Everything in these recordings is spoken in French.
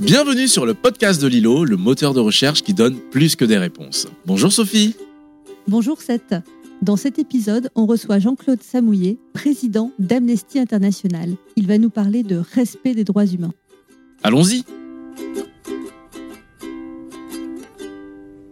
Bienvenue sur le podcast de Lilo, le moteur de recherche qui donne plus que des réponses. Bonjour Sophie. Bonjour Seth. Dans cet épisode, on reçoit Jean-Claude Samouillet, président d'Amnesty International. Il va nous parler de respect des droits humains. Allons-y.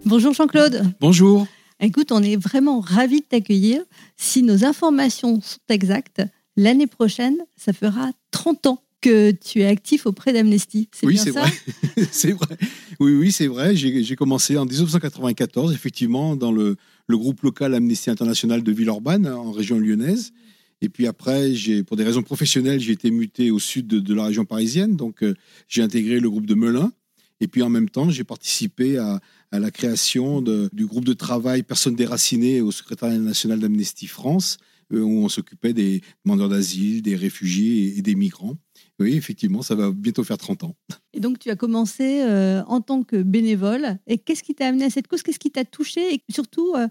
Bonjour Jean-Claude. Bonjour. Écoute, on est vraiment ravis de t'accueillir. Si nos informations sont exactes, l'année prochaine, ça fera 30 ans que tu es actif auprès d'Amnesty. Oui, c'est vrai. c'est vrai. Oui, oui, c'est vrai. J'ai commencé en 1994, effectivement, dans le, le, groupe local Amnesty International de Villeurbanne, en région lyonnaise. Et puis après, pour des raisons professionnelles, j'ai été muté au sud de, la région parisienne. Donc, euh, j'ai intégré le groupe de Melun. Et puis en même temps, j'ai participé à, à, la création de, du groupe de travail Personnes déracinées au secrétariat national d'Amnesty France, euh, où on s'occupait des demandeurs d'asile, des réfugiés et des migrants. Oui, effectivement, ça va bientôt faire 30 ans. Et donc, tu as commencé euh, en tant que bénévole. Et qu'est-ce qui t'a amené à cette cause? Qu'est-ce qui t'a touché? Et surtout, euh,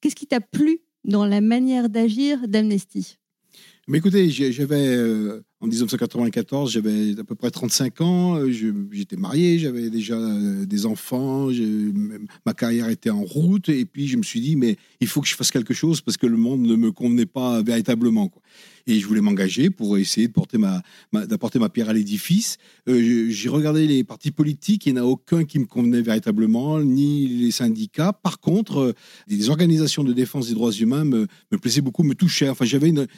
qu'est-ce qui t'a plu dans la manière d'agir d'Amnesty? Mais écoutez, j'avais euh, en 1994, j'avais à peu près 35 ans, euh, j'étais marié, j'avais déjà euh, des enfants, ma carrière était en route, et puis je me suis dit, mais il faut que je fasse quelque chose parce que le monde ne me convenait pas véritablement. Et je voulais m'engager pour essayer d'apporter ma pierre à l'édifice. Euh, j'ai regardé les partis politiques, il n'y en a aucun qui me convenait véritablement, ni les syndicats. Par contre, les organisations de défense des droits humains me, plaisaient beaucoup, me touchaient. Enfin,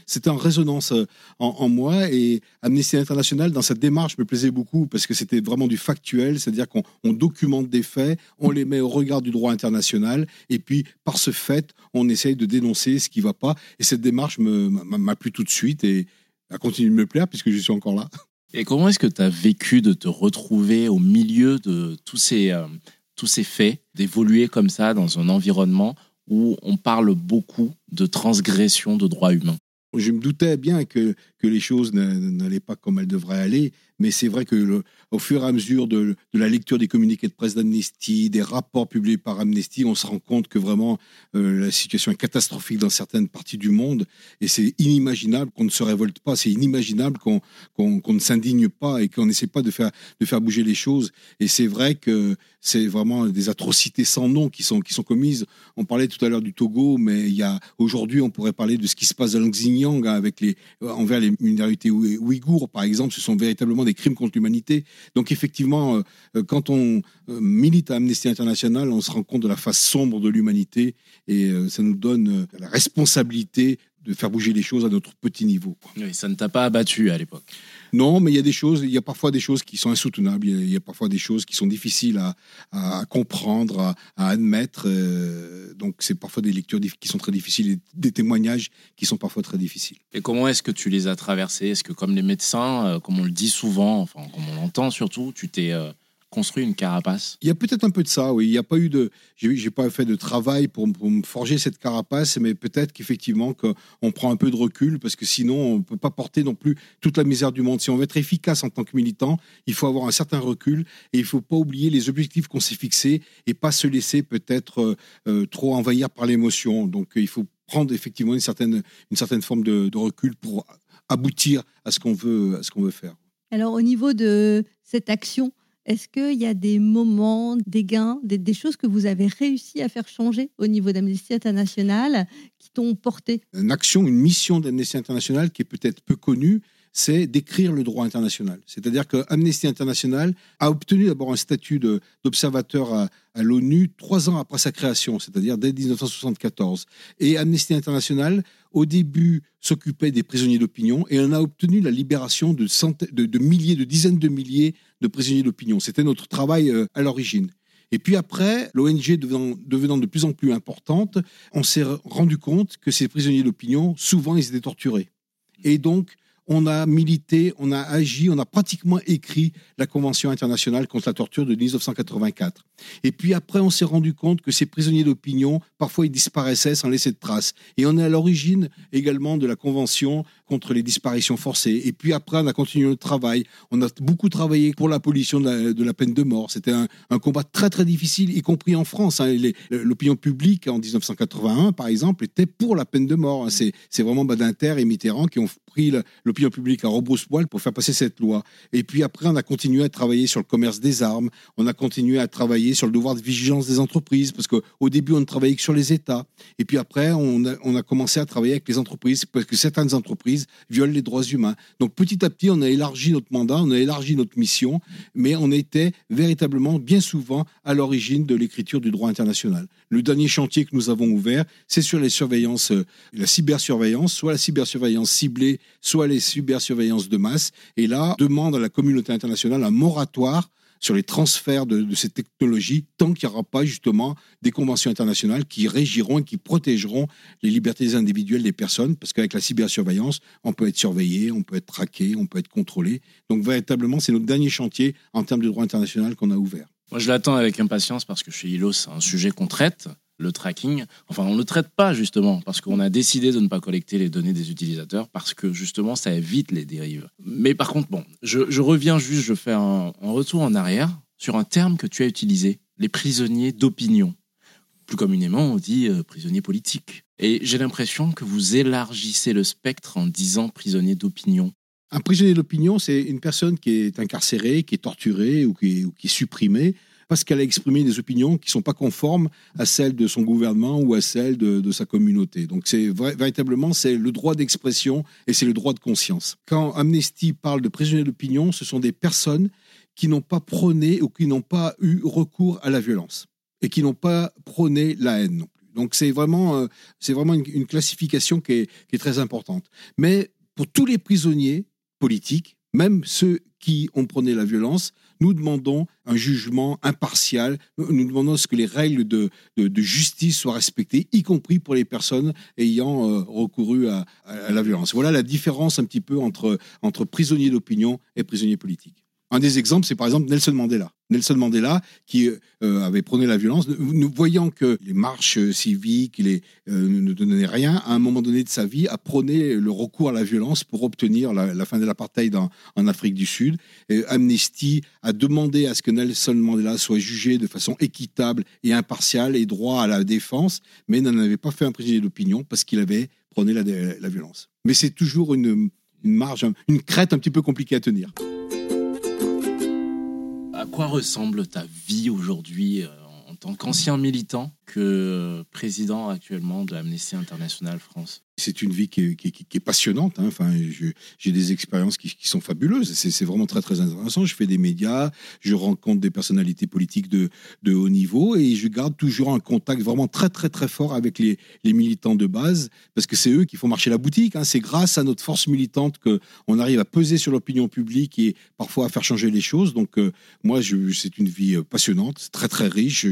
c'était en résonance en, en moi, et Amnesty International, dans cette démarche, me plaisait beaucoup parce que c'était vraiment du factuel, c'est-à-dire qu'on documente des faits, on les met au regard du droit international, et puis par ce fait, on essaye de dénoncer ce qui ne va pas. Et cette démarche m'a plu tout de suite et a continué de me plaire puisque je suis encore là. Et comment est-ce que tu as vécu de te retrouver au milieu de tous ces, euh, tous ces faits, d'évoluer comme ça dans un environnement où on parle beaucoup de transgression de droits humains? Je me doutais bien que, les choses n'allaient pas comme elles devraient aller, mais c'est vrai que le, au fur et à mesure de, la lecture des communiqués de presse d'Amnesty, des rapports publiés par Amnesty, on se rend compte que vraiment euh, la situation est catastrophique dans certaines parties du monde et c'est inimaginable qu'on ne se révolte pas, c'est inimaginable qu'on ne s'indigne pas et qu'on n'essaie pas de faire, de faire bouger les choses. Et c'est vrai que c'est vraiment des atrocités sans nom qui sont, qui sont commises. On parlait tout à l'heure du Togo, mais aujourd'hui, on pourrait parler de ce qui se passe dans Xinjiang hein, avec les, envers les minorités ouïghours, par exemple. Ce sont véritablement des crimes contre l'humanité. Donc effectivement, euh, quand on euh, milite à Amnesty International, on se rend compte de la face sombre de l'humanité et euh, ça nous donne la responsabilité de faire bouger les choses à notre petit niveau. Oui, ça ne t'a pas abattu à l'époque. Non, mais il y a des choses, il y a parfois des choses qui sont insoutenables, il y a, parfois des choses qui sont difficiles à, comprendre, à, admettre. donc c'est parfois des lectures qui sont très difficiles et des témoignages qui sont parfois très difficiles. Et comment est-ce que tu les as traversés? Est-ce que comme les médecins, comme on le dit souvent, enfin comme on l'entend surtout, tu t'es construit une carapace Il y a peut-être un peu de ça, oui. Il n'y a pas eu de, j'ai pas fait de travail pour, me forger cette carapace, mais peut-être qu'effectivement qu'on prend un peu de recul parce que sinon on peut pas porter non plus toute la misère du monde. Si on veut être efficace en tant que militant, il faut avoir un certain recul et il faut pas oublier les objectifs qu'on s'est fixés et pas se laisser peut-être euh, euh, trop envahir par l'émotion. Donc il faut prendre effectivement une certaine, une certaine forme de, de recul pour aboutir à ce qu'on veut, à ce qu'on veut faire. Alors au niveau de cette action est-ce qu'il y a des moments, des gains, des, choses que vous avez réussi à faire changer au niveau d'Amnesty International qui t'ont porté? Une action, une mission d'Amnesty International qui est peut-être peu connue, c'est d'écrire le droit international. C'est-à-dire que Amnesty International a obtenu d'abord un statut d'observateur à, l'ONU trois ans après sa création, c'est-à-dire dès 1974. Et Amnesty International, au début, s'occupait des prisonniers d'opinion et on a obtenu la libération de, centaines, de, milliers, de dizaines de milliers de prisonniers d'opinion. C'était notre travail euh, à l'origine. Et puis après, l'ONG devenant, devenant, de plus en plus importante, on s'est rendu compte que ces prisonniers d'opinion, souvent, ils étaient torturés. Et donc, on a milité, on a agi, on a pratiquement écrit la Convention internationale contre la torture de 1984. Et puis après, on s'est rendu compte que ces prisonniers d'opinion, parfois, ils disparaissaient sans laisser de traces. Et on est à l'origine également de la Convention contre les disparitions forcées. Et puis après, on a continué le travail. On a beaucoup travaillé pour l'abolition de, de, la peine de mort. C'était un, un, combat très très difficile, y compris en France. Hein. L'opinion publique en 1981, par exemple, était pour la peine de mort. Hein. C'est vraiment Badinter et Mitterrand qui ont pris l'opinion publique à rebrousse-poil pour faire passer cette loi. Et puis après, on a continué à travailler sur le commerce des armes. On a continué à travailler sur le devoir de vigilance des entreprises, parce qu'au début, on ne travaillait que sur les États. Et puis après, on a, commencé à travailler avec les entreprises, parce que certaines entreprises violent les droits humains. Donc petit à petit, on a élargi notre mandat, on a élargi notre mission, mais on était véritablement bien souvent à l'origine de l'écriture du droit international. Le dernier chantier que nous avons ouvert, c'est sur les surveillances, euh, la cybersurveillance, soit la cybersurveillance ciblée, soit les cybersurveillances de masse. Et là, demande à la communauté internationale un moratoire sur les transferts de, ces technologies tant qu'il n'y aura pas justement des conventions internationales qui régiront et qui protégeront les libertés individuelles des personnes, parce qu'avec la cybersurveillance, on peut être surveillé, on peut être traqué, on peut être contrôlé. Donc véritablement, c'est notre dernier chantier en termes de droit international qu'on a ouvert. Moi, je l'attends avec impatience parce que chez ILO, c'est un sujet qu'on traite le tracking. Enfin, on ne le traite pas justement parce qu'on a décidé de ne pas collecter les données des utilisateurs parce que justement ça évite les dérives. Mais par contre, bon, je, reviens juste, je fais un, retour en arrière sur un terme que tu as utilisé, les prisonniers d'opinion. Plus communément, on dit euh, prisonniers politiques. Et j'ai l'impression que vous élargissez le spectre en disant prisonnier d'opinion. Un prisonnier d'opinion, c'est une personne qui est incarcérée, qui est torturée ou qui est supprimée parce qu'elle a exprimé des opinions qui ne sont pas conformes à celles de son gouvernement ou à celles de, sa communauté. Donc c'est véritablement c'est le droit d'expression et c'est le droit de conscience. Quand Amnesty parle de prisonniers d'opinion, ce sont des personnes qui n'ont pas prôné ou qui n'ont pas eu recours à la violence et qui n'ont pas prôné la haine non plus. Donc c'est vraiment, euh, vraiment une, classification qui est très importante. Mais pour tous les prisonniers politiques, même ceux qui ont prôné la violence, nous demandons un jugement impartial, nous demandons que les règles de, justice soient respectées, y compris pour les personnes ayant euh, recouru à, à, la violence. Voilà la différence un petit peu entre, entre prisonniers d'opinion et prisonniers politiques. Un des exemples, c'est par exemple Nelson Mandela. Nelson Mandela, qui euh, avait prôné la violence, nous voyant que les marches civiques les, euh, ne donnaient rien, à un moment donné de sa vie, a prôné le recours à la violence pour obtenir la, fin de l'apartheid en, Afrique du Sud. Amnesty a demandé à ce que Nelson Mandela soit jugé de façon équitable et impartiale et droit à la défense, mais n'en avait pas fait un prisonnier d'opinion parce qu'il avait prôné la, violence. Mais c'est toujours une marge, une crête un petit peu compliquée à tenir à quoi ressemble ta vie aujourd'hui euh, en tant qu'ancien militant que euh, président actuellement de Amnesty International France? C'est une vie qui est, passionnante. Hein. Enfin, j'ai des expériences qui, sont fabuleuses. C'est vraiment très très intéressant. Je fais des médias, je rencontre des personnalités politiques de, haut niveau et je garde toujours un contact vraiment très très très fort avec les, militants de base parce que c'est eux qui font marcher la boutique. Hein. C'est grâce à notre force militante que on arrive à peser sur l'opinion publique et parfois à faire changer les choses. Donc euh, moi, c'est une vie euh, passionnante, très très riche.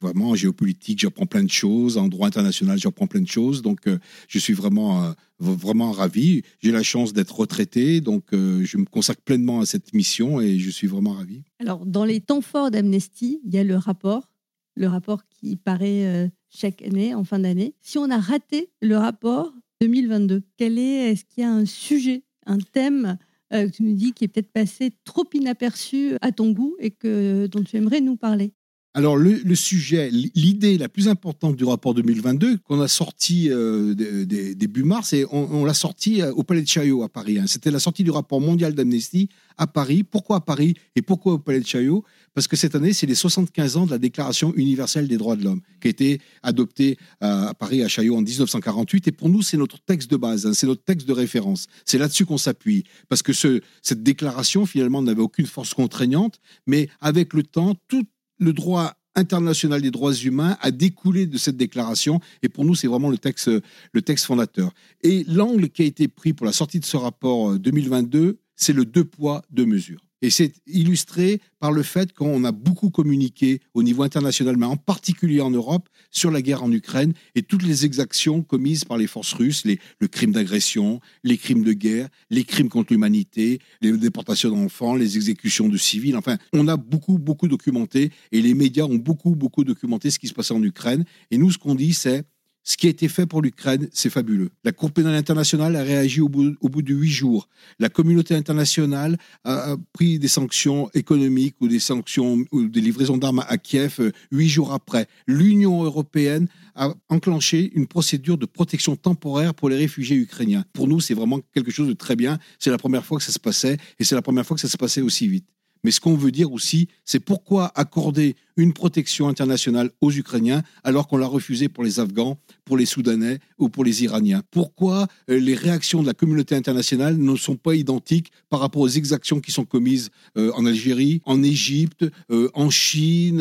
Vraiment en géopolitique, j'apprends plein de choses. En droit international, j'apprends plein de choses. Donc euh, je suis vraiment, euh, vraiment ravi. J'ai la chance d'être retraité, donc euh, je me consacre pleinement à cette mission et je suis vraiment ravi. Alors, dans les temps forts d'Amnesty, il y a le rapport, le rapport qui paraît euh, chaque année, en fin d'année. Si on a raté le rapport 2022, quel est, est-ce qu'il y a un sujet, un thème que tu nous dis qui est peut-être passé trop inaperçu à ton goût et que, dont tu aimerais nous parler? Alors le, sujet, l'idée la plus importante du rapport 2022 qu'on a sorti euh, début mars, et on, l'a sorti euh, au Palais de Chaillot à Paris. Hein. C'était la sortie du rapport mondial d'Amnesty à Paris. Pourquoi à Paris et pourquoi au Palais de Chaillot? Parce que cette année, c'est les 75 ans de la Déclaration universelle des droits de l'homme qui a été adoptée à Paris, à Chaillot en 1948. Et pour nous, c'est notre texte de base, hein. c'est notre texte de référence. C'est là-dessus qu'on s'appuie. Parce que ce, cette déclaration, finalement, n'avait aucune force contraignante, mais avec le temps, tout le droit international des droits humains a découlé de cette déclaration. Et pour nous c'est vraiment le texte le texte fondateur. Et l'angle qui a été pris pour la sortie de ce rapport 2022 euh, c'est le deux poids deux mesures et c'est illustré par le fait qu'on a beaucoup communiqué au niveau international, mais en particulier en Europe, sur la guerre en Ukraine et toutes les exactions commises par les forces russes, le crime d'agression, les crimes de guerre, les crimes contre l'humanité, les déportations d'enfants, les exécutions de civils. Enfin, on a beaucoup, beaucoup documenté et les médias ont beaucoup, beaucoup documenté ce qui se passait en Ukraine. Et nous, ce qu'on dit, c'est ce qui a été fait pour l'Ukraine, c'est fabuleux. La Cour pénale internationale a réagi au bout, de huit jours. La communauté internationale a, a pris des sanctions économiques ou des sanctions ou des livraisons d'armes à Kiev euh, huit jours après. L'Union européenne a enclenché une procédure de protection temporaire pour les réfugiés ukrainiens. Pour nous, c'est vraiment quelque chose de très bien. C'est la première fois que ça se passait et c'est la première fois que ça se passait aussi vite. Mais ce qu'on veut dire aussi, c'est pourquoi accorder une protection internationale aux Ukrainiens alors qu'on l'a refusé pour les Afghans, pour les Soudanais ou pour les Iraniens. Pourquoi euh, les réactions de la communauté internationale ne sont pas identiques par rapport aux exactions qui sont commises euh, en Algérie, en Égypte, euh, en Chine,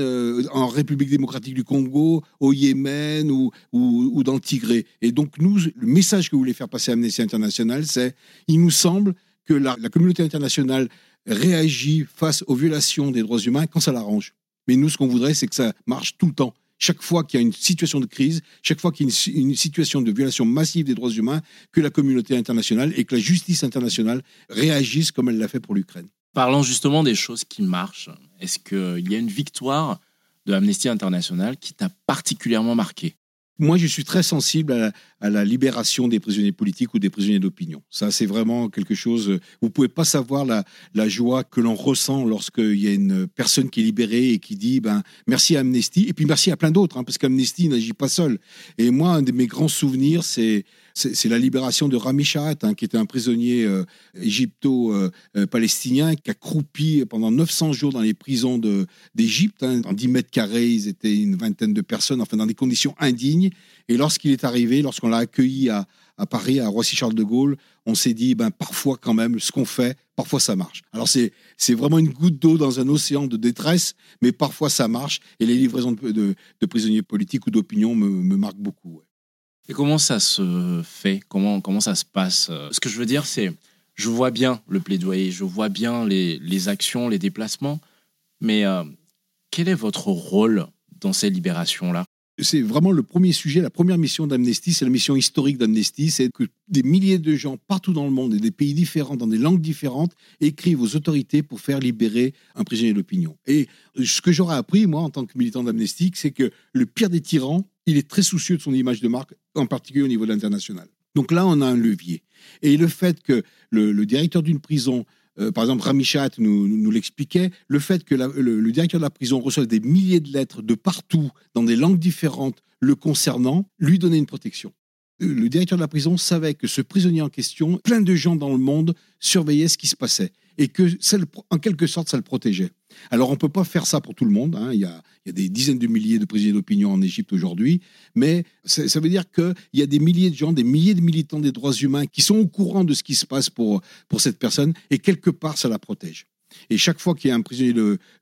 en République démocratique du Congo, au Yémen ou, dans le Tigré. Et donc nous, le message que vous voulez faire passer Amnesty International, c'est il nous semble que la, communauté internationale réagit face aux violations des droits humains quand ça l'arrange. Mais nous, ce qu'on voudrait, c'est que ça marche tout le temps. Chaque fois qu'il y a une situation de crise, chaque fois qu'il y a une, situation de violation massive des droits humains, que la communauté internationale et que la justice internationale réagissent comme elle l'a fait pour l'Ukraine. Parlant justement des choses qui marchent, est-ce qu'il y a une victoire de Amnesty International qui t'a particulièrement marqué? Moi, je suis très sensible à la, libération des prisonniers politiques ou des prisonniers d'opinion. Ça, c'est vraiment quelque chose. Vous pouvez pas savoir la, la joie que l'on ressent lorsqu'il y a une personne qui est libérée et qui dit ben merci à Amnesty et puis merci à plein d'autres, hein, parce qu'Amnesty n'agit pas seul. Et moi, un de mes grands souvenirs, c'est c'est la libération de Rami Shahat, hein, qui était un prisonnier euh, égypto-palestinien qui a croupi pendant 900 jours dans les prisons d'Égypte. Hein, en 10 mètres carrés, ils étaient une vingtaine de personnes, enfin dans des conditions indignes. Et lorsqu'il est arrivé, lorsqu'on l'a accueilli à, Paris, à Roissy-Charles de Gaulle, on s'est dit, ben, parfois quand même, ce qu'on fait, parfois ça marche. Alors c'est, c'est vraiment une goutte d'eau dans un océan de détresse, mais parfois ça marche. Et les livraisons de, prisonniers politiques ou d'opinion me, me marquent beaucoup. Et comment ça se fait? Comment, comment ça se passe? Ce que je veux dire, c'est, je vois bien le plaidoyer, je vois bien les, les actions, les déplacements, mais euh, quel est votre rôle dans ces libérations-là? C'est vraiment le premier sujet, la première mission d'Amnesty, c'est la mission historique d'Amnesty, c'est que des milliers de gens partout dans le monde et des pays différents, dans des langues différentes, écrivent aux autorités pour faire libérer un prisonnier d'opinion. Et ce que j'aurais appris, moi, en tant que militant d'Amnesty, c'est que le pire des tyrans, il est très soucieux de son image de marque, en particulier au niveau de l'international. Donc là, on a un levier. Et le fait que le, le directeur d'une prison euh, par exemple, Ramichat nous, nous, l'expliquait, le fait que le, directeur de la prison reçoive des milliers de lettres de partout, dans des langues différentes, le concernant, lui donnait une protection. Euh, le directeur de la prison savait que ce prisonnier en question, plein de gens dans le monde surveillaient ce qui se passait et que, en quelque sorte, ça le protégeait. Alors, on ne peut pas faire ça pour tout le monde. Hein. Il, y a, des dizaines de milliers de prisonniers d'opinion en Égypte aujourd'hui, mais ça, ça veut dire qu'il y a des milliers de gens, des milliers de militants des droits humains qui sont au courant de ce qui se passe pour, pour cette personne, et quelque part, ça la protège. Et chaque fois qu'il y a un prisonnier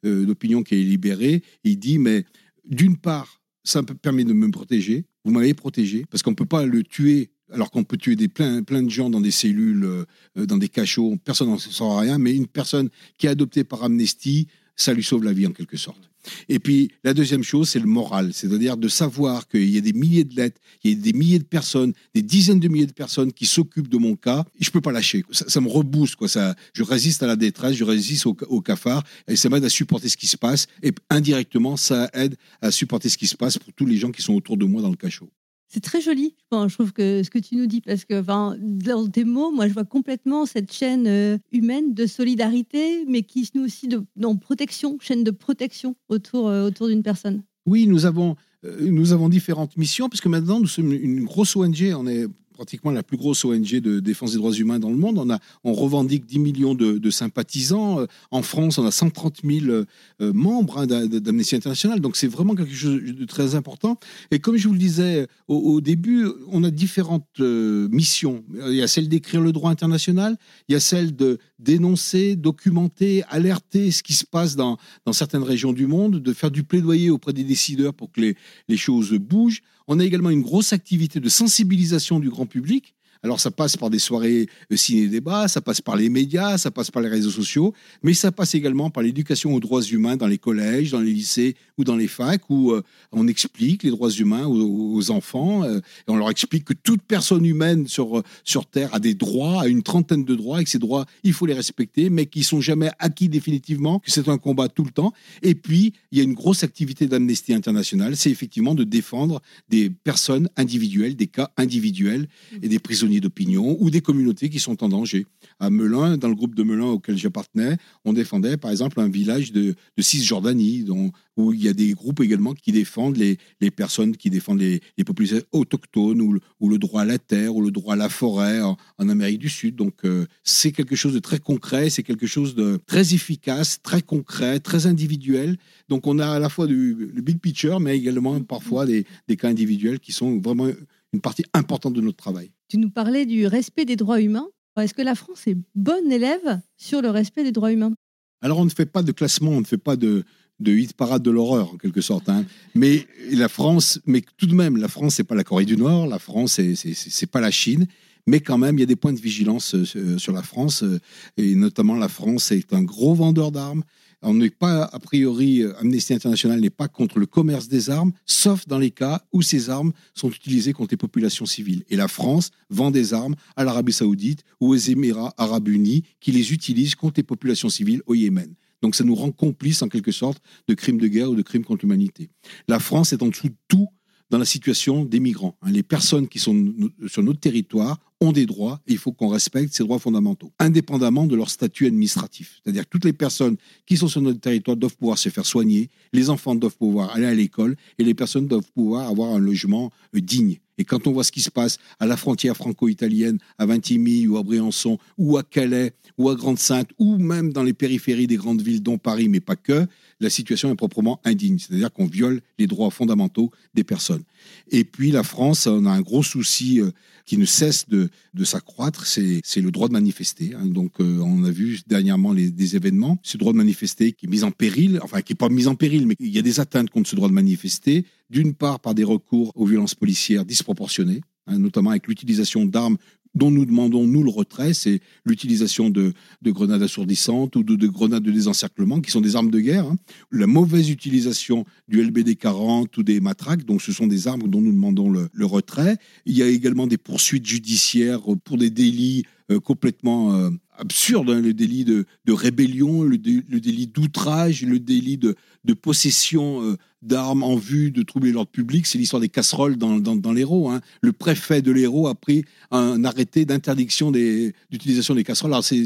d'opinion qui est libéré, il dit, mais d'une part, ça me permet de me protéger, vous m'avez protégé, parce qu'on ne peut pas le tuer alors qu'on peut tuer des, plein, de gens dans des cellules, euh, dans des cachots, personne n'en saura rien, mais une personne qui est adoptée par Amnesty, ça lui sauve la vie en quelque sorte. Et puis la deuxième chose, c'est le moral, c'est-à-dire de savoir qu'il y a des milliers de lettres, il y a des milliers de personnes, des dizaines de milliers de personnes qui s'occupent de mon cas. Et je peux pas lâcher, ça, ça, me rebooste, quoi. Ça, je résiste à la détresse, je résiste au, au cafard, et ça m'aide à supporter ce qui se passe. Et indirectement, ça aide à supporter ce qui se passe pour tous les gens qui sont autour de moi dans le cachot. C'est très joli, je trouve, que ce que tu nous dis, parce que enfin, dans tes mots, moi, je vois complètement cette chaîne euh, humaine de solidarité, mais qui se aussi de protection, chaîne de protection autour, euh, autour d'une personne. Oui, nous avons, euh, nous avons différentes missions, puisque maintenant, nous sommes une grosse ONG, on est pratiquement la plus grosse ONG de défense des droits humains dans le monde. On, revendique 10 millions de, sympathisants. En France, on a 130 000 euh, membres hein, d'Amnesty International. Donc c'est vraiment quelque chose de très important. Et comme je vous le disais au, au début, on a différentes euh, missions. Il y a celle d'écrire le droit international, il y a celle de dénoncer, documenter, alerter ce qui se passe dans, certaines régions du monde, de faire du plaidoyer auprès des décideurs pour que les choses bougent. On a également une grosse activité de sensibilisation du grand public. Alors ça passe par des soirées euh, ciné-débat, ça passe par les médias, ça passe par les réseaux sociaux, mais ça passe également par l'éducation aux droits humains dans les collèges, dans les lycées ou dans les facs, où euh, on explique les droits humains aux, enfants, euh, et on leur explique que toute personne humaine sur, sur Terre a des droits, a une trentaine de droits, et que ces droits, il faut les respecter, mais qui sont jamais acquis définitivement, que c'est un combat tout le temps. Et puis, il y a une grosse activité d'Amnesty International, c'est effectivement de défendre des personnes individuelles, des cas individuels et des prisonniers d'opinion ou des communautés qui sont en danger. À Melun, dans le groupe de Melun auquel j'appartenais, on défendait par exemple un village de, de Cisjordanie, dont, où il y a des groupes également qui défendent les, les personnes qui défendent les, les populations autochtones ou, ou le droit à la terre ou le droit à la forêt en, en Amérique du Sud. Donc euh, c'est quelque chose de très concret, c'est quelque chose de très efficace, très concret, très individuel. Donc on a à la fois du, le big picture, mais également parfois des, des cas individuels qui sont vraiment une partie importante de notre travail. Tu nous parlais du respect des droits humains. Est-ce que la France est bonne élève sur le respect des droits humains? Alors, on ne fait pas de classement, on ne fait pas de, de hit parade de l'horreur, en quelque sorte. hein. Mais la France, mais tout de même, la France, c'est pas la Corée du Nord, la France, c'est- pas la Chine. Mais quand même, il y a des points de vigilance euh, sur la France, euh, et notamment la France est un gros vendeur d'armes. On n'est pas, a priori, euh, Amnesty International n'est pas contre le commerce des armes, sauf dans les cas où ces armes sont utilisées contre les populations civiles. Et la France vend des armes à l'Arabie Saoudite ou aux Émirats Arabes Unis qui les utilisent contre les populations civiles au Yémen. Donc ça nous rend complices en quelque sorte de crimes de guerre ou de crimes contre l'humanité. La France est en dessous de tout dans la situation des migrants. hein. Les personnes qui sont sur notre territoire ont des droits et il faut qu'on respecte ces droits fondamentaux, indépendamment de leur statut administratif. C'est-à-dire que toutes les personnes qui sont sur notre territoire doivent pouvoir se faire soigner, les enfants doivent pouvoir aller à l'école et les personnes doivent pouvoir avoir un logement euh, digne. Et quand on voit ce qui se passe à la frontière franco-italienne, à Vintimille ou à Briançon, ou à Calais, ou à Grande-Sainte, ou même dans les périphéries des grandes villes, dont Paris, mais pas que, la situation est proprement indigne. C'est-à-dire qu'on viole les droits fondamentaux des personnes. Et puis la France, on a un gros souci euh, qui ne cesse de, de s'accroître, c'est le droit de manifester. hein. Donc euh, on a vu dernièrement les, des événements, ce droit de manifester qui est mis en péril, enfin qui n'est pas mis en péril, mais il y a des atteintes contre ce droit de manifester, d'une part par des recours aux violences policières disproportionnées, hein, notamment avec l'utilisation d'armes dont nous demandons, nous, le retrait, c'est l'utilisation de, de grenades assourdissantes ou de, de grenades de désencerclement, qui sont des armes de guerre. hein. La mauvaise utilisation du LBD 40 ou des matraques, donc ce sont des armes dont nous demandons le, retrait. Il y a également des poursuites judiciaires pour des délits euh, complètement euh, absurdes, hein, le délit de, de rébellion, le, dé- le délit d'outrage, le délit de, de possession euh, d'armes en vue de troubler l'ordre public. C'est l'histoire des casseroles dans, dans, l'Hérault. hein. Le préfet de l'Hérault a pris un arrêté d'interdiction d'utilisation des casseroles. Alors, c'est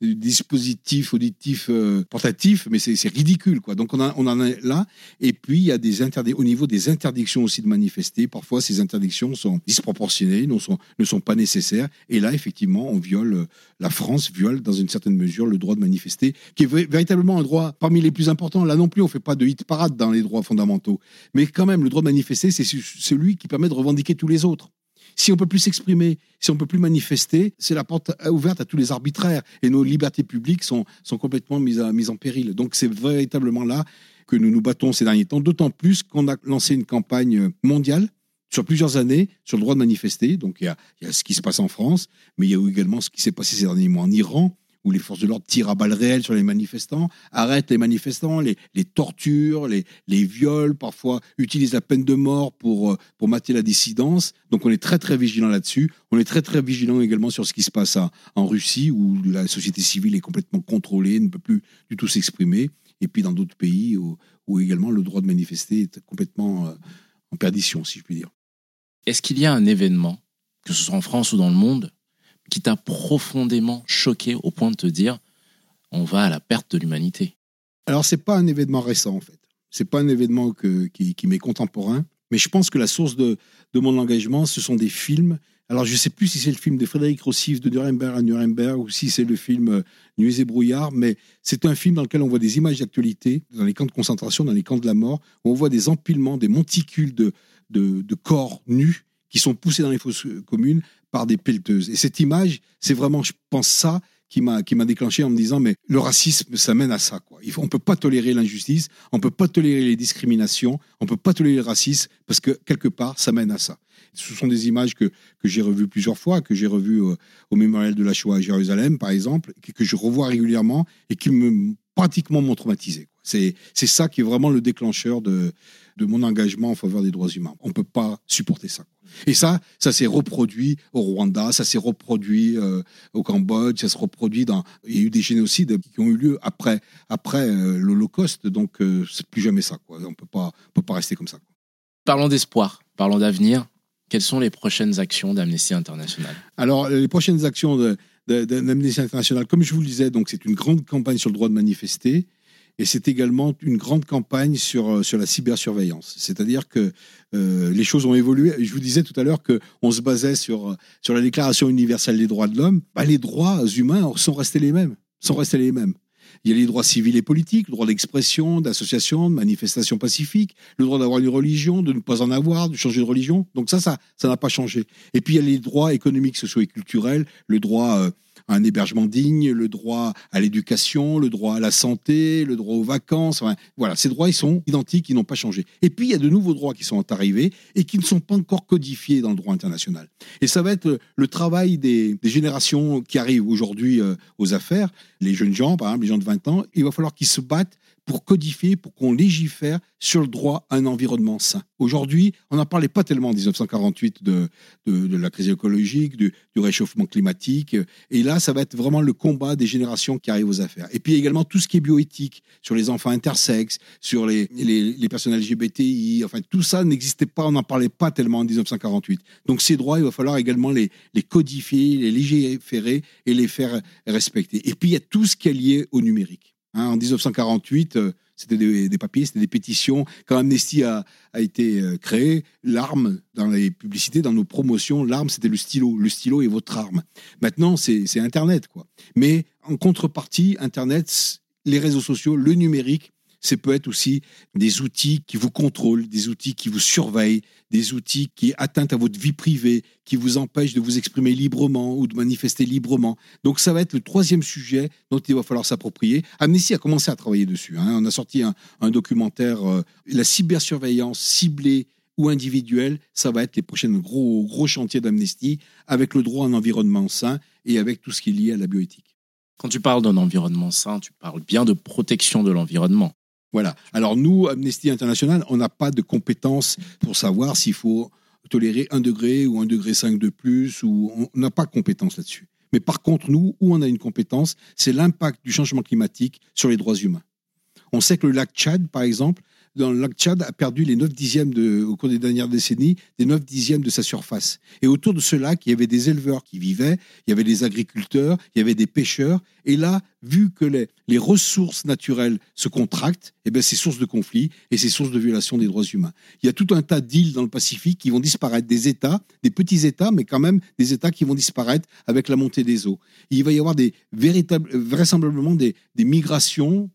des dispositifs auditifs euh, portatifs, mais c'est ridicule. quoi. Donc, on, a- on en est là. Et puis, il y a des au niveau des interdictions aussi de manifester, parfois, ces interdictions sont disproportionnées, ne sont, ne sont pas nécessaires. Et là, effectivement, on viole, euh, la France viole dans une certaine mesure le droit de manifester, qui est vé- véritablement un droit parmi les plus importants. Là non plus, on fait pas de hit parade dans les droits fondamentaux. Mais quand même, le droit de manifester, c'est celui qui permet de revendiquer tous les autres. Si on peut plus s'exprimer, si on peut plus manifester, c'est la porte ouverte à tous les arbitraires et nos libertés publiques sont, sont complètement mises, à- mises en péril. Donc c'est véritablement là que nous nous battons ces derniers temps, d'autant plus qu'on a lancé une campagne mondiale sur plusieurs années sur le droit de manifester. Donc il y a, il y a ce qui se passe en France, mais il y a également ce qui s'est passé ces derniers mois en Iran, où les forces de l'ordre tirent à balles réelles sur les manifestants, arrêtent les manifestants, les, torturent, les, violent, parfois utilisent la peine de mort pour, euh, pour mater la dissidence. Donc on est très très vigilant là-dessus. On est très très vigilant également sur ce qui se passe à- en Russie, où la société civile est complètement contrôlée, ne peut plus du tout s'exprimer. Et puis dans d'autres pays où, où également le droit de manifester est complètement euh, en perdition, si je puis dire. Est-ce qu'il y a un événement, que ce soit en France ou dans le monde, qui t'a profondément choqué au point de te dire on va à la perte de l'humanité Alors, c'est pas un événement récent, en fait. C'est pas un événement qui, qui m'est contemporain. Mais je pense que la source de, de mon engagement, ce sont des films. Alors, je sais plus si c'est le film de Frédéric Rossif de Nuremberg à Nuremberg ou si c'est le film euh, Nuits et brouillard, mais c'est un film dans lequel on voit des images d'actualité dans les camps de concentration, dans les camps de la mort, où on voit des empilements, des monticules de, de corps nus qui sont poussés dans les fosses communes par des pelleteuses. Et cette image, c'est vraiment, je pense, ça qui m'a qui m'a déclenché en me disant mais le racisme ça mène à ça quoi. Il faut, on peut pas tolérer l'injustice, on peut pas tolérer les discriminations, on peut pas tolérer le racisme parce que quelque part ça mène à ça. Ce sont des images que, que j'ai revues plusieurs fois, que j'ai revues au, au mémorial de la Shoah à Jérusalem, par exemple, que, que je revois régulièrement et qui me pratiquement m'ont traumatisé. C'est c'est ça qui est vraiment le déclencheur de, de mon engagement en faveur des droits humains. On peut pas supporter ça. quoi. Et ça, ça s'est reproduit au Rwanda, ça s'est reproduit euh, au Cambodge, ça se reproduit dans. Il y a eu des génocides qui ont eu lieu après, après euh, l'Holocauste, donc euh, c'est plus jamais ça. Quoi. On peut pas, on peut pas rester comme ça. quoi. Parlons d'espoir, parlons d'avenir. Quelles sont les prochaines actions d'Amnesty International? Alors, les prochaines actions d'Amnesty International, comme je vous le disais, donc c'est une grande campagne sur le droit de manifester. Et c'est également une grande campagne sur, euh, sur la cybersurveillance. C'est-à-dire que euh, les choses ont évolué. Je vous disais tout à l'heure qu'on se basait sur, sur la Déclaration universelle des droits de l'homme. Bah, les droits humains sont restés les mêmes. Sont restés les mêmes. Il y a les droits civils et politiques, le droit d'expression, d'association, de manifestation pacifique, le droit d'avoir une religion, de ne pas en avoir, de changer de religion. Donc ça, ça, ça n'a pas changé. Et puis il y a les droits économiques, sociaux et culturels, le droit euh, un hébergement digne, le droit à l'éducation, le droit à la santé, le droit aux vacances. Enfin, voilà, ces droits, ils sont identiques, ils n'ont pas changé. Et puis il y a de nouveaux droits qui sont arrivés et qui ne sont pas encore codifiés dans le droit international. Et ça va être le travail des, des générations qui arrivent aujourd'hui euh, aux affaires, les jeunes gens, par exemple, les gens de 20 ans, il va falloir qu'ils se battent pour codifier, pour qu'on légifère sur le droit à un environnement sain. Aujourd'hui, on n'en parlait pas tellement en 1948 de, la crise écologique, du, réchauffement climatique. Et là, ça va être vraiment le combat des générations qui arrivent aux affaires. Et puis également tout ce qui est bioéthique, sur les enfants intersexes, sur les, les, personnes LGBTI. Enfin, tout ça n'existait pas, on n'en parlait pas tellement en 1948. Donc ces droits, il va falloir également les codifier, les légiférer et les faire respecter. Et puis il y a tout ce qui est lié au numérique. Hein, en 1948, euh, c'était des, papiers, c'était des pétitions. Quand Amnesty a, été euh, créé, l'arme dans les publicités, dans nos promotions, l'arme c'était le stylo. Le stylo est votre arme. Maintenant, c'est Internet, quoi. Mais en contrepartie, Internet, les réseaux sociaux, le numérique, c'est peut être aussi des outils qui vous contrôlent, des outils qui vous surveillent, des outils qui atteintent à votre vie privée, qui vous empêchent de vous exprimer librement ou de manifester librement. Donc ça va être le troisième sujet dont il va falloir s'approprier. Amnesty a commencé à travailler dessus. hein. On a sorti un, un documentaire, euh, la cybersurveillance ciblée ou individuelle, ça va être les prochains gros, gros chantiers d'Amnesty avec le droit à un environnement sain et avec tout ce qui est lié à la bioéthique. Quand tu parles d'un environnement sain, tu parles bien de protection de l'environnement. Voilà. Alors nous, Amnesty International, on n'a pas de compétences pour savoir s'il faut tolérer un degré ou un degré 5 de plus, ou on n'a pas de compétences là-dessus. Mais par contre, nous, où on a une compétence, c'est l'impact du changement climatique sur les droits humains. On sait que le lac Tchad, par exemple, dans le lac Tchad a perdu les 9 dixièmes de, au cours des dernières décennies, des 9 dixièmes de sa surface. Et autour de ce lac, il y avait des éleveurs qui vivaient, il y avait des agriculteurs, il y avait des pêcheurs. Et là, vu que les, ressources naturelles se contractent, eh ben, c'est source de conflits et c'est source de violation des droits humains. Il y a tout un tas d'îles dans le Pacifique qui vont disparaître, des États, des petits États, mais quand même des États qui vont disparaître avec la montée des eaux. Il va y avoir des véritables, vraisemblablement des migrations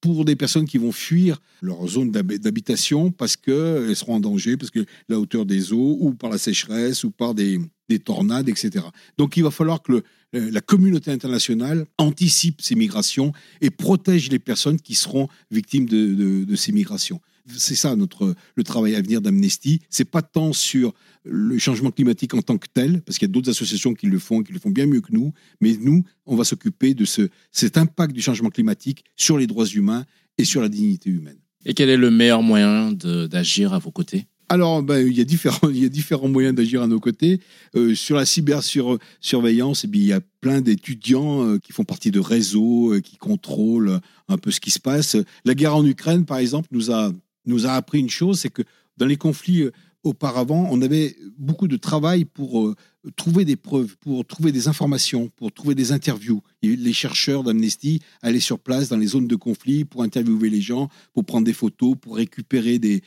pour des personnes qui vont fuir leur zone d'hab- d'habitation parce qu'elles seront en danger, parce que la hauteur des eaux, ou par la sécheresse, ou par des, des tornades, etc. Donc il va falloir que le- la communauté internationale anticipe ces migrations et protège les personnes qui seront victimes de ces migrations. C'est ça notre le travail à venir d'Amnesty. C'est pas tant sur le changement climatique en tant que tel, parce qu'il y a d'autres associations qui le font, qui le font bien mieux que nous, mais nous, on va s'occuper de ce, cet impact du changement climatique sur les droits humains et sur la dignité humaine. Et quel est le meilleur moyen d'agir à vos côtés? Alors, ben, il, y a différents, il y a différents moyens d'agir à nos côtés. Euh, sur la cybersurveillance, eh bien, il y a plein d'étudiants euh, qui font partie de réseaux, euh, qui contrôlent un peu ce qui se passe. La guerre en Ukraine, par exemple, nous a, nous a appris une chose, c'est que dans les conflits euh, auparavant, on avait beaucoup de travail pour euh, trouver des preuves, pour trouver des informations, pour trouver des interviews. Les chercheurs d'Amnesty allaient sur place dans les zones de conflit pour interviewer les gens, pour prendre des photos, pour récupérer des,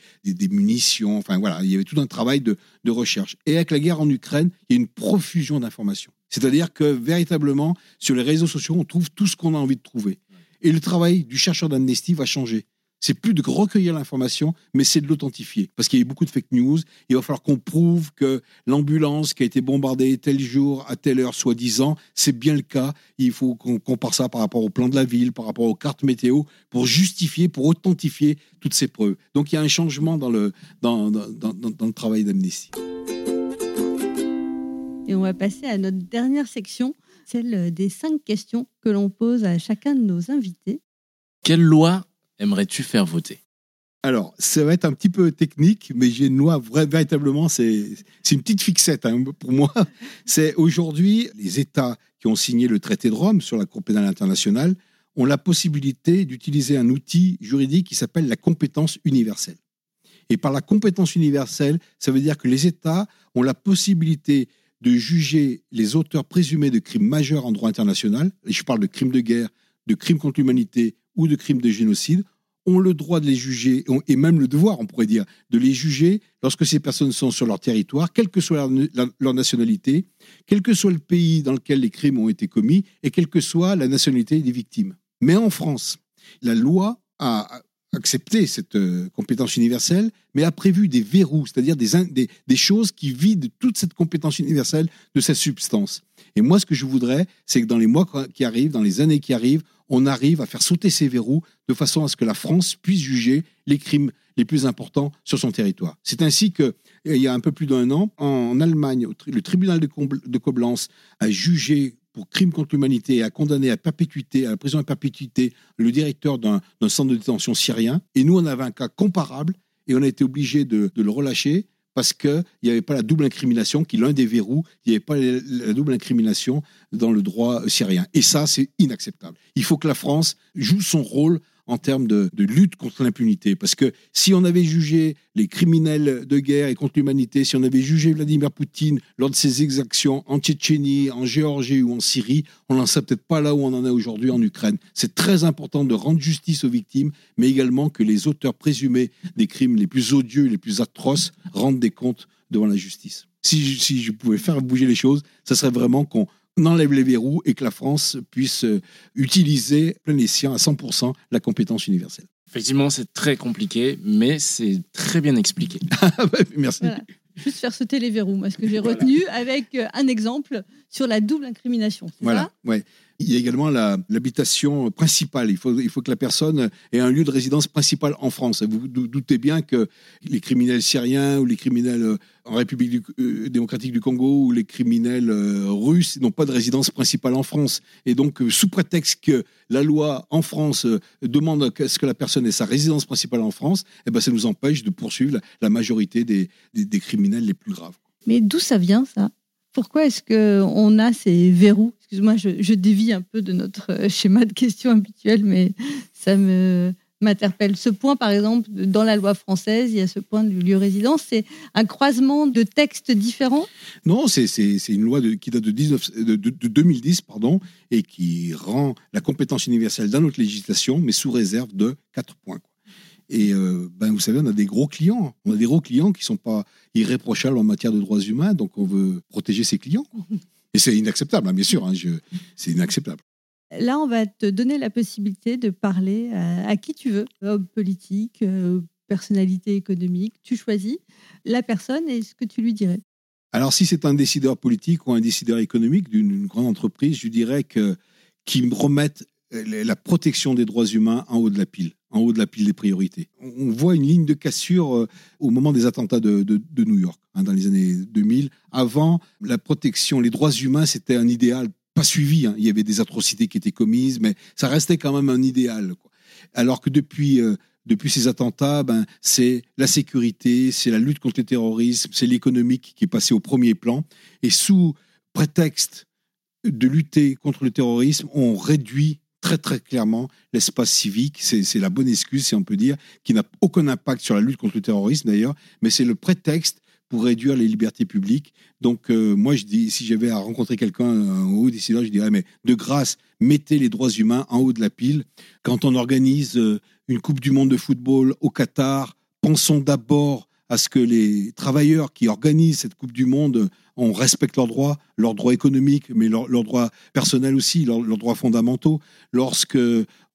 munitions. Enfin voilà, il y avait tout un travail de recherche. Et avec la guerre en Ukraine, il y a une profusion d'informations. C'est-à-dire que véritablement, sur les réseaux sociaux, on trouve tout ce qu'on a envie de trouver. Et le travail du chercheur d'Amnesty va changer. C'est plus de recueillir l'information, mais c'est de l'authentifier. Parce qu'il y a eu beaucoup de fake news. Il va falloir qu'on prouve que l'ambulance qui a été bombardée tel jour, à telle heure, soi-disant, c'est bien le cas. Il faut qu'on compare ça par rapport au plan de la ville, par rapport aux cartes météo, pour justifier, pour authentifier toutes ces preuves. Donc il y a un changement dans le, dans, dans, dans, dans le travail d'Amnesty. Et on va passer à notre dernière section, celle des cinq questions que l'on pose à chacun de nos invités. Quelle loi aimerais-tu faire voter? Alors, ça va être un petit peu technique, mais j'ai une loi véritablement, c'est c'est une petite fixette hein, pour moi. C'est aujourd'hui, les États qui ont signé le traité de Rome sur la Cour pénale internationale ont la possibilité d'utiliser un outil juridique qui s'appelle la compétence universelle. Et par la compétence universelle, ça veut dire que les États ont la possibilité de juger les auteurs présumés de crimes majeurs en droit international, et je parle de crimes de guerre, de crimes contre l'humanité ou de crimes de génocide, ont le droit de les juger, et même le devoir, on pourrait dire, de les juger lorsque ces personnes sont sur leur territoire, quelle que soit leur, leur nationalité, quel que soit le pays dans lequel les crimes ont été commis, et quelle que soit la nationalité des victimes. Mais en France, la loi a accepté cette euh, compétence universelle, mais a prévu des verrous, c'est-à-dire des, des, des choses qui vident toute cette compétence universelle de cette substance. Et moi, ce que je voudrais, c'est que dans les mois qui arrivent, dans les années qui arrivent, on arrive à faire sauter ces verrous de façon à ce que la France puisse juger les crimes les plus importants sur son territoire. C'est ainsi que, il y a un peu plus d'un an, en Allemagne, le tribunal de, de Koblenz a jugé pour crime contre l'humanité et a condamné à perpétuité, à la prison à perpétuité, le directeur d'un centre de détention syrien. Et nous, on avait un cas comparable et on a été obligé de, de le relâcher parce qu'il n'y avait pas la double incrimination, qui est l'un des verrous, il n'y avait pas la double incrimination dans le droit syrien. Et ça, c'est inacceptable. Il faut que la France joue son rôle en termes de, lutte contre l'impunité. Parce que si on avait jugé les criminels de guerre et contre l'humanité, si on avait jugé Vladimir Poutine lors de ses exactions en Tchétchénie, en Géorgie ou en Syrie, on n'en serait peut-être pas là où on en est aujourd'hui en Ukraine. C'est très important de rendre justice aux victimes, mais également que les auteurs présumés des crimes les plus odieux, les plus atroces, rendent des comptes devant la justice. Si, si je pouvais faire bouger les choses, ça serait vraiment qu'on enlève les verrous et que la France puisse euh, utiliser plein escient à 100% la compétence universelle. Effectivement, c'est très compliqué, mais c'est très bien expliqué. Ah bah, Merci. Voilà. Juste faire sauter les verrous, moi, ce que j'ai retenu avec euh, un exemple sur la double incrimination. Voilà. ça? Ouais. Il y a également l'habitation principale. Il faut, il faut que la personne ait un lieu de résidence principal en France. Vous vous dou- doutez bien que les criminels syriens ou les criminels euh, en République euh, démocratique du Congo ou les criminels euh, russes n'ont pas de résidence principale en France. Et donc, sous prétexte que la loi en France demande à ce que la personne ait sa résidence principale en France, eh ben, ça nous empêche de poursuivre la, la majorité des, des- des criminels les plus graves. Mais d'où ça vient, ça? Pourquoi est-ce qu'on a ces verrous Excuse-moi, je, je dévie un peu de notre euh, schéma de questions habituel, mais ça me m'interpelle. Ce point, par exemple, dans la loi française, il y a ce point du lieu résidence, c'est un croisement de textes différents? Non, c'est une loi de- qui date de, 19 de- de- de 2010 pardon, et qui rend la compétence universelle dans notre législation, mais sous réserve de quatre points. Et euh, ben, vous savez, on a des gros clients. On a des gros clients qui ne sont pas irréprochables en matière de droits humains, donc on veut protéger ces clients. Et c'est inacceptable, hein, bien sûr. hein, c'est inacceptable. Là, on va te donner la possibilité de parler à, à qui tu veux, homme politique, euh, personnalité économique. Tu choisis la personne et ce que tu lui dirais. Alors, si c'est un décideur politique ou un décideur économique d'une grande entreprise, je dirais que qu'ils me remettent euh, la protection des droits humains en haut de la pile, en haut de la pile des priorités. On voit une ligne de cassure euh, au moment des attentats de, New York, hein, dans les années 2000. Avant, la protection, les droits humains, c'était un idéal pas suivi. hein. Il y avait des atrocités qui étaient commises, mais ça restait quand même un idéal. Alors que depuis euh, depuis ces attentats, ben, c'est la sécurité, c'est la lutte contre le terrorisme, c'est l'économique qui est passé au premier plan. Et sous prétexte de lutter contre le terrorisme, on réduit très très clairement l'espace civique. C'est la bonne excuse, si on peut dire, qui n'a aucun impact sur la lutte contre le terrorisme d'ailleurs, mais c'est le prétexte pour réduire les libertés publiques. Donc euh, moi, je dis, si j'avais à rencontrer quelqu'un, un haut décideur, je dirais, mais de grâce, mettez les droits humains en haut de la pile. Quand on organise euh, une Coupe du Monde de football au Qatar, pensons d'abord à ce que les travailleurs qui organisent cette Coupe du Monde, on respecte leurs droits, leurs droits économiques, mais leurs, droits personnels aussi, leurs, leurs droits fondamentaux. Lorsque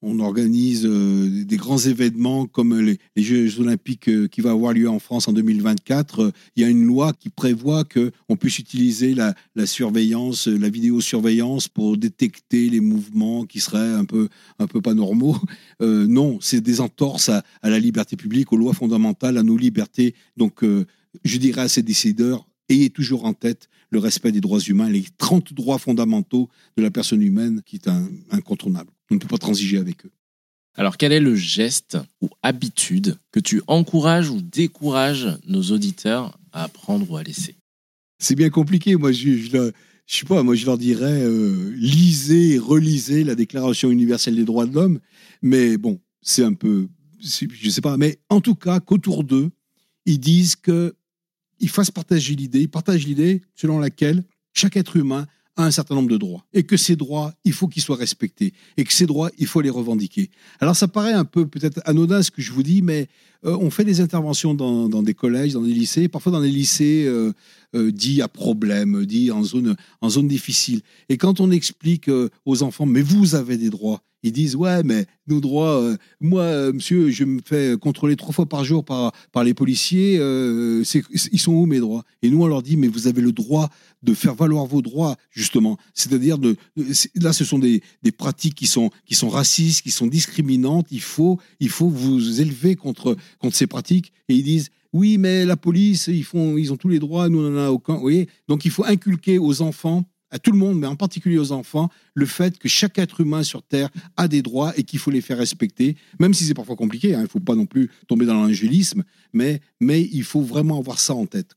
on organise euh, des grands événements comme les, Jeux Olympiques euh, qui va avoir lieu en France en 2024, euh, il y a une loi qui prévoit que on puisse utiliser la, la surveillance, la vidéosurveillance pour détecter les mouvements qui seraient un peu, un peu pas normaux. Non, c'est des entorses à, la liberté publique, aux lois fondamentales, à nos libertés. Donc, je dirais à ces décideurs, ayez toujours en tête le respect des droits humains, les 30 droits fondamentaux de la personne humaine qui est incontournable. On ne peut pas transiger avec eux. Alors, quel est le geste ou habitude que tu encourages ou décourages nos auditeurs à apprendre ou à laisser? C'est bien compliqué. Moi, je, je, je sais pas, moi je leur dirais euh, lisez et relisez la Déclaration universelle des droits de l'homme. Mais bon, c'est un peu, je sais pas. Mais en tout cas, qu'autour d'eux, ils disent que ils fassent partager l'idée, ils partagent l'idée selon laquelle chaque être humain un certain nombre de droits et que ces droits, il faut qu'ils soient respectés et que ces droits, il faut les revendiquer. Alors ça paraît un peu peut-être anodin ce que je vous dis, mais euh, on fait des interventions dans, des collèges, dans des lycées, parfois dans des lycées euh, euh, dits à problème, dits en zone, en zone difficile. Et quand on explique aux enfants, mais vous avez des droits, ils disent ouais mais nos droits euh, moi euh, monsieur je me fais contrôler trois fois par jour par par les policiers euh, ils sont où mes droits? Et nous on leur dit mais vous avez le droit de faire valoir vos droits justement. C'est-à-dire de là ce sont des, des pratiques qui sont qui sont racistes qui sont discriminantes. Il faut il faut vous élever contre contre ces pratiques. Et ils disent oui mais la police ils font ils ont tous les droits nous on en a aucun. Vous donc il faut inculquer aux enfants à tout le monde, mais en particulier aux enfants, le fait que chaque être humain sur Terre a des droits et qu'il faut les faire respecter, même si c'est parfois compliqué. Hein, il ne faut pas non plus tomber dans l'angélisme, mais, mais il faut vraiment avoir ça en tête.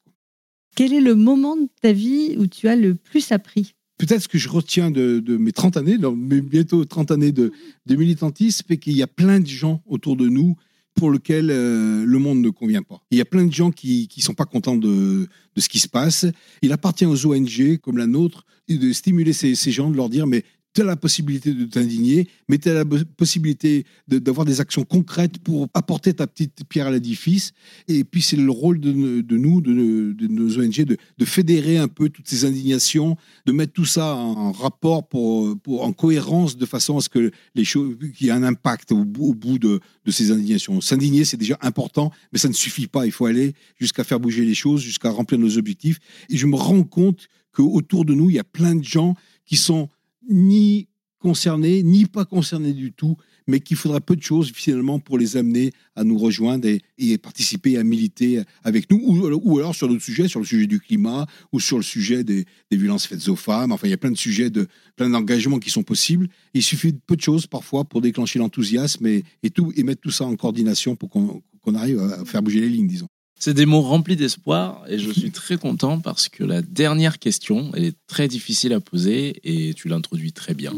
Quel est le moment de ta vie où tu as le plus appris? Peut-être ce que je retiens de, de, mes 30 années, bientôt 30 années de, de militantisme, c'est qu'il y a plein de gens autour de nous pour lequel euh, le monde ne convient pas. Il y a plein de gens qui ne sont pas contents de, de ce qui se passe. Il appartient aux ONG comme la nôtre de stimuler ces, ces gens, de leur dire mais tu as la possibilité de t'indigner, mais tu as la possibilité d'avoir des actions concrètes pour apporter ta petite pierre à l'édifice. Et puis, c'est le rôle de, nous, de, nos ONG, de, fédérer un peu toutes ces indignations, de mettre tout ça en rapport, pour, en cohérence, de façon à ce que les qu'il y ait un impact au, au bout de ces indignations. S'indigner, c'est déjà important, mais ça ne suffit pas. Il faut aller jusqu'à faire bouger les choses, jusqu'à remplir nos objectifs. Et je me rends compte qu'autour de nous, il y a plein de gens qui sont ni concernés, ni pas concernés du tout, mais qu'il faudra peu de choses finalement pour les amener à nous rejoindre et, participer à militer avec nous, ou, ou, alors sur d'autres sujets, sur le sujet du climat, ou sur le sujet des, violences faites aux femmes. Enfin, il y a plein de sujets, de, plein d'engagements qui sont possibles. il suffit de peu de choses parfois pour déclencher l'enthousiasme et, tout, et mettre tout ça en coordination pour qu'on arrive à faire bouger les lignes, disons. C'est des mots remplis d'espoir et je suis très content parce que la dernière question, est très difficile à poser et tu l'introduis très bien.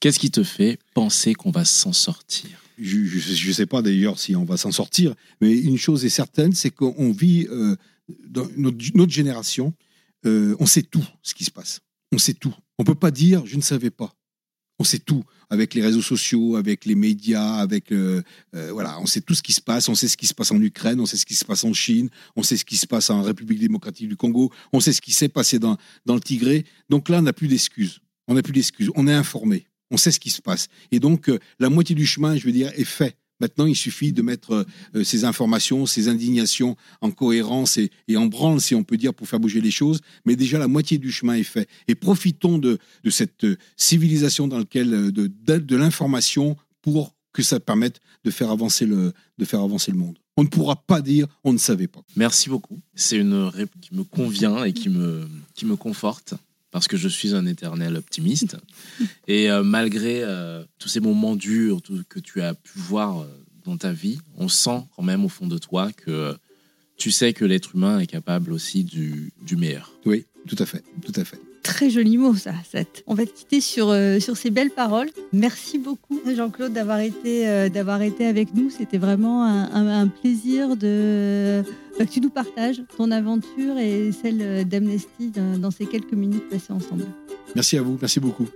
Qu'est-ce qui te fait penser qu'on va s'en sortir? Je ne sais pas d'ailleurs si on va s'en sortir, mais une chose est certaine, c'est qu'on vit euh, dans notre, génération, euh, on sait tout ce qui se passe. On sait tout. On peut pas dire je ne savais pas. On sait tout avec les réseaux sociaux, avec les médias, avec euh, euh, voilà, on sait tout ce qui se passe. On sait ce qui se passe en Ukraine, on sait ce qui se passe en Chine, on sait ce qui se passe en République démocratique du Congo, on sait ce qui s'est passé dans le Tigré. Donc là, on n'a plus d'excuses. On n'a plus d'excuses. On est informé. On sait ce qui se passe. Et donc euh, la moitié du chemin, je veux dire, est fait. Maintenant, il suffit de mettre euh, ces informations, ces indignations en cohérence et, en branle, si on peut dire, pour faire bouger les choses. Mais déjà, la moitié du chemin est fait. Et profitons de, de cette civilisation dans laquelle de, de, de l'information pour que ça permette de faire avancer le, de faire avancer le monde. On ne pourra pas dire on ne savait pas. Merci beaucoup. C'est une réponse qui me convient et qui me, qui me conforte parce que je suis un éternel optimiste. Et euh, malgré euh, tous ces moments durs tout, que tu as pu voir euh, dans ta vie, on sent quand même au fond de toi que tu sais que l'être humain est capable aussi du, du, meilleur. Oui, tout à fait, tout à fait. Très joli mot, ça. On va te quitter sur, euh, sur ces belles paroles. Merci beaucoup, Jean-Claude, d'avoir été, euh, avec nous. C'était vraiment un, plaisir de, que tu nous partages ton aventure et celle d'Amnesty dans, dans ces quelques minutes passées ensemble. Merci à vous, merci beaucoup.